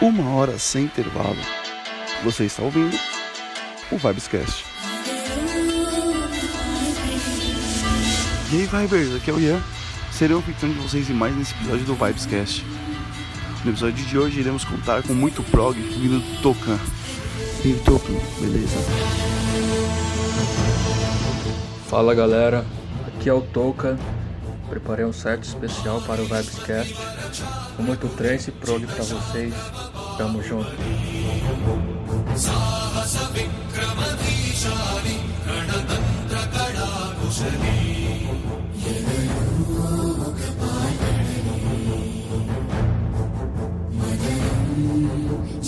Uma hora sem intervalo. Você está ouvindo o Vibescast. E aí, Vibers, aqui é o Ian. Serei o anfitrião de vocês e mais nesse episódio do Vibescast. No episódio de hoje iremos contar com muito prog vindo do Tokan. E o Tokan, beleza? Fala galera, aqui é o Toca. Preparei um set especial para o Vibescast com muito trance e prog para vocês. Tamo junto.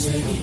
Jenny.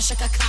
shaka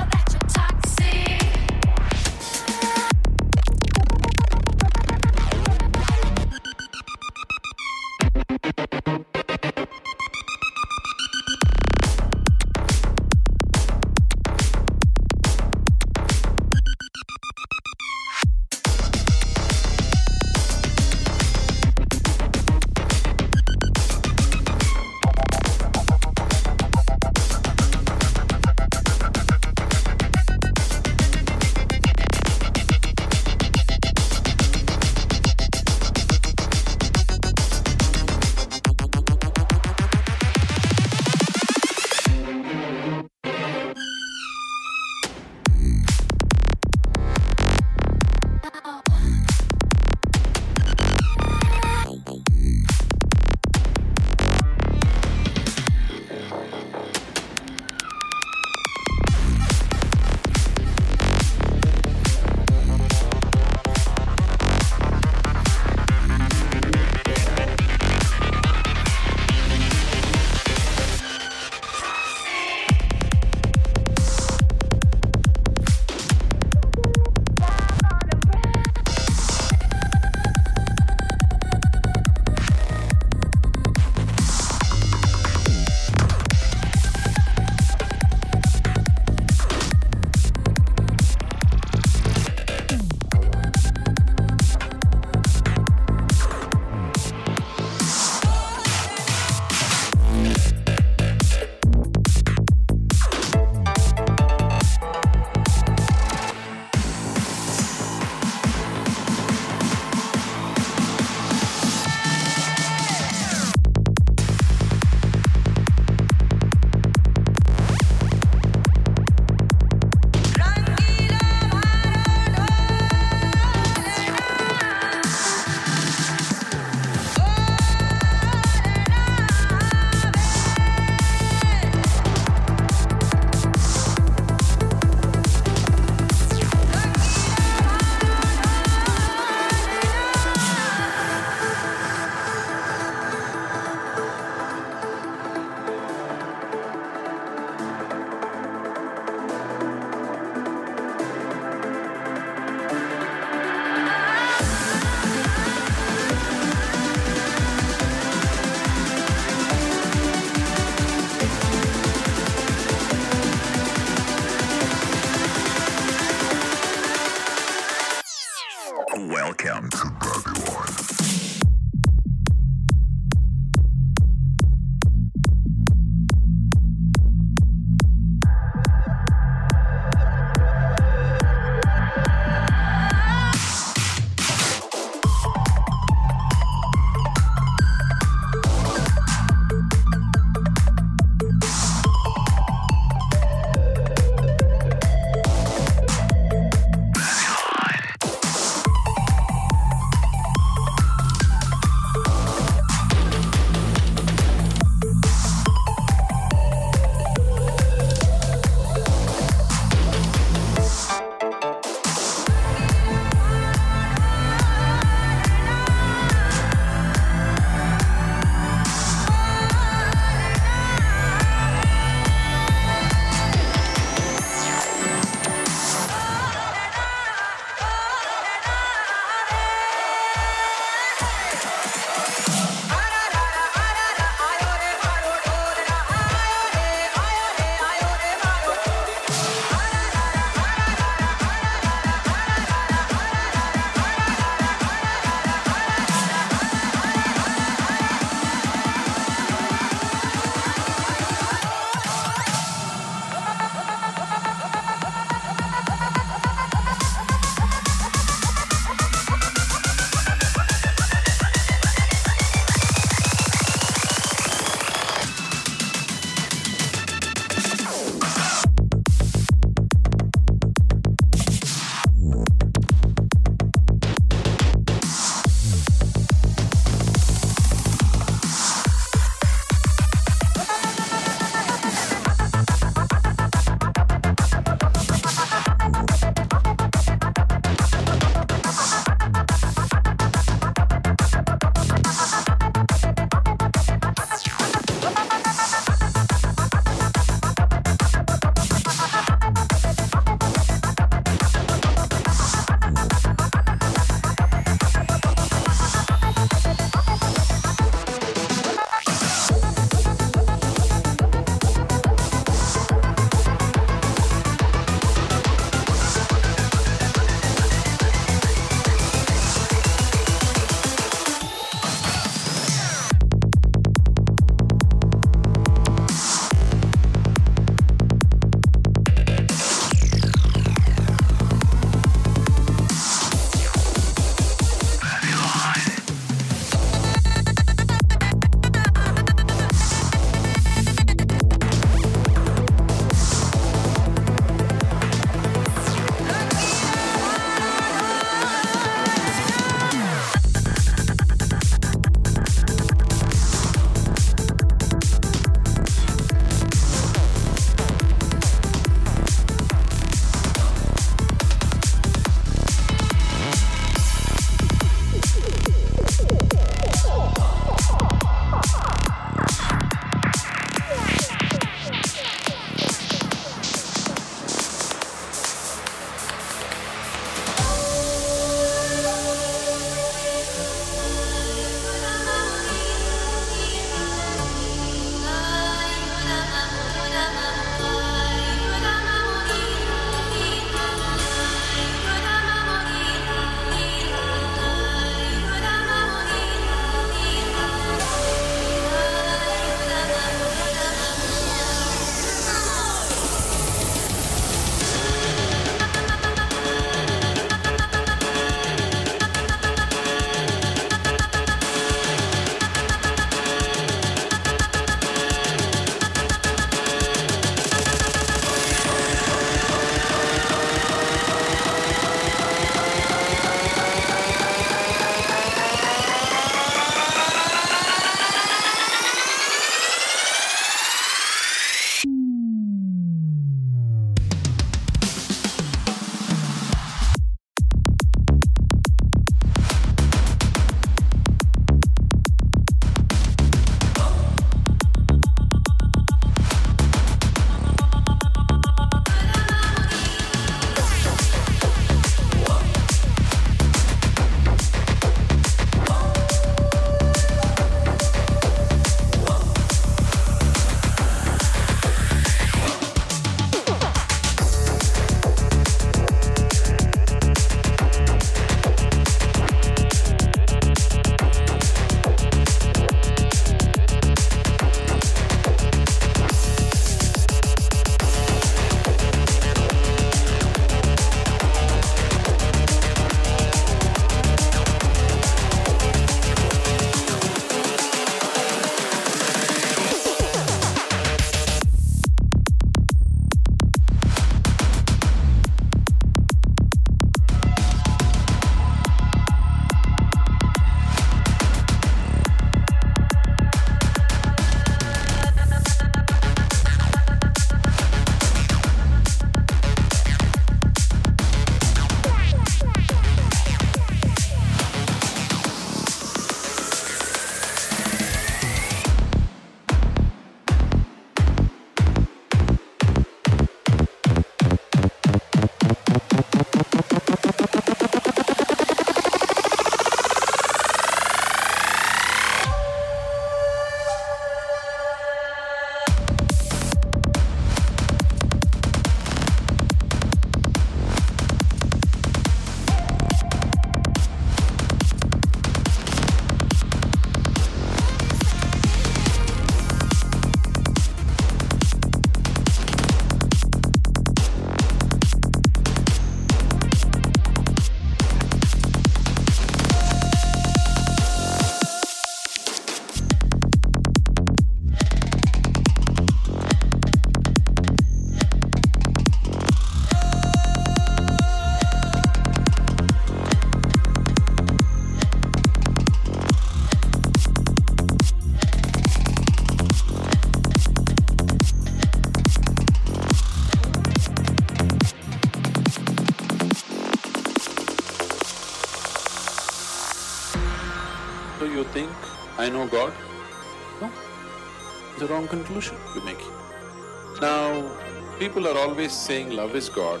Are always saying love is God.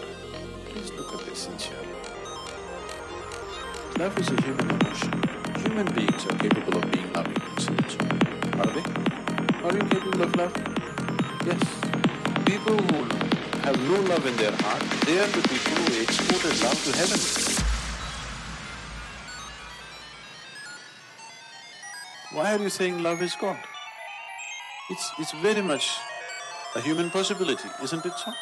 Please look at this sincerely. Love is a human emotion. Human beings are capable of being loving themselves. Are they? Are you capable of love? Yes. People who have no love in their heart, they are the people who exported love to heaven. Why are you saying love is God? It's, it's very much a human possibility, isn't it so?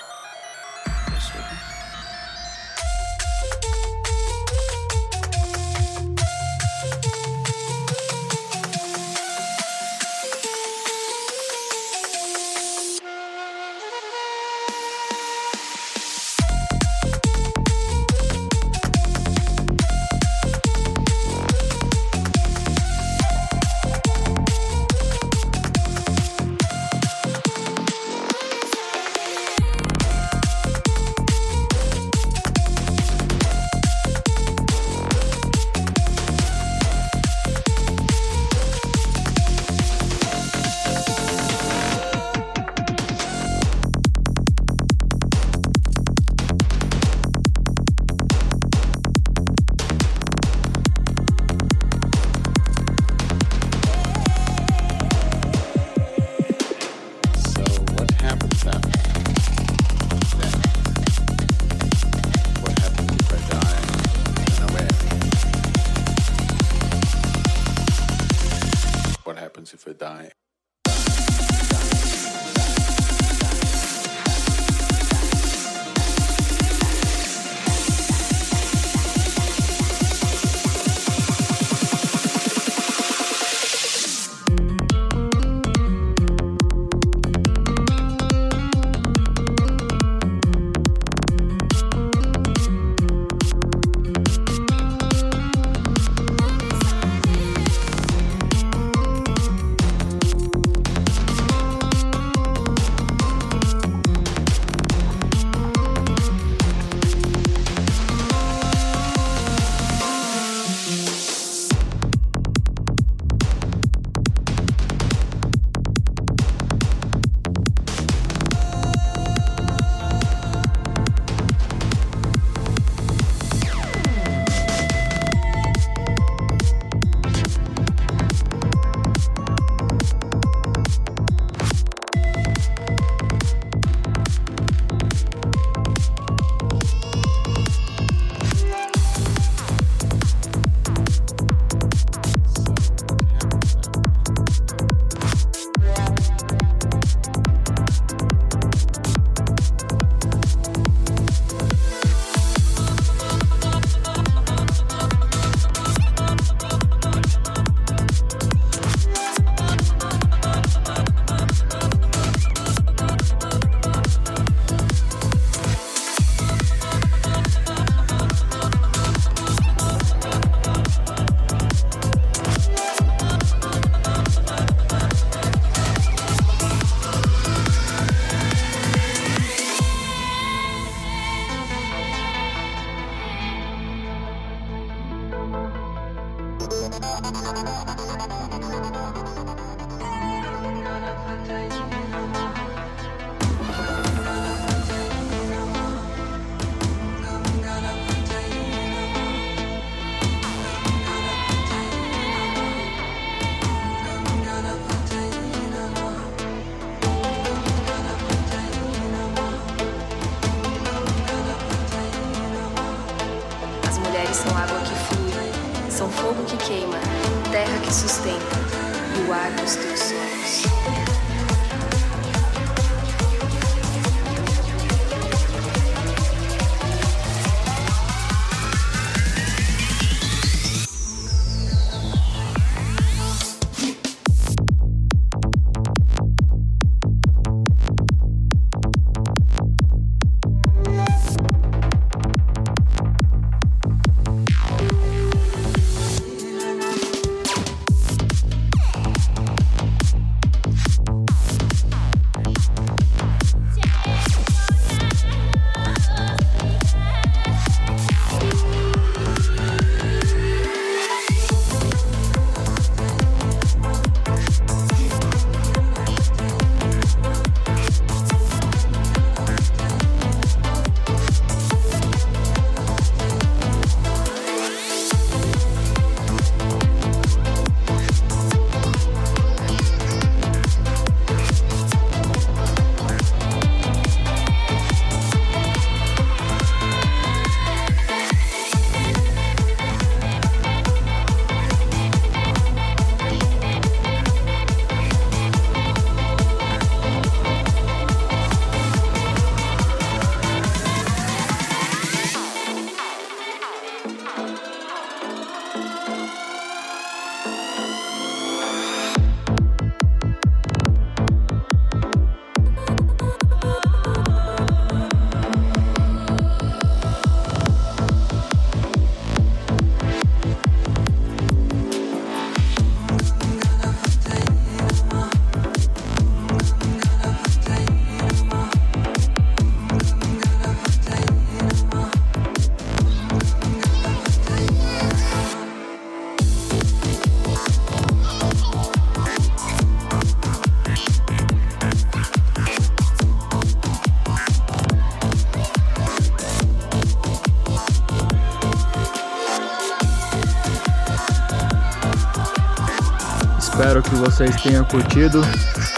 Vocês tenham curtido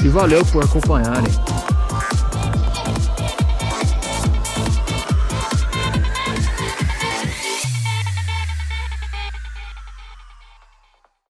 e valeu por acompanharem.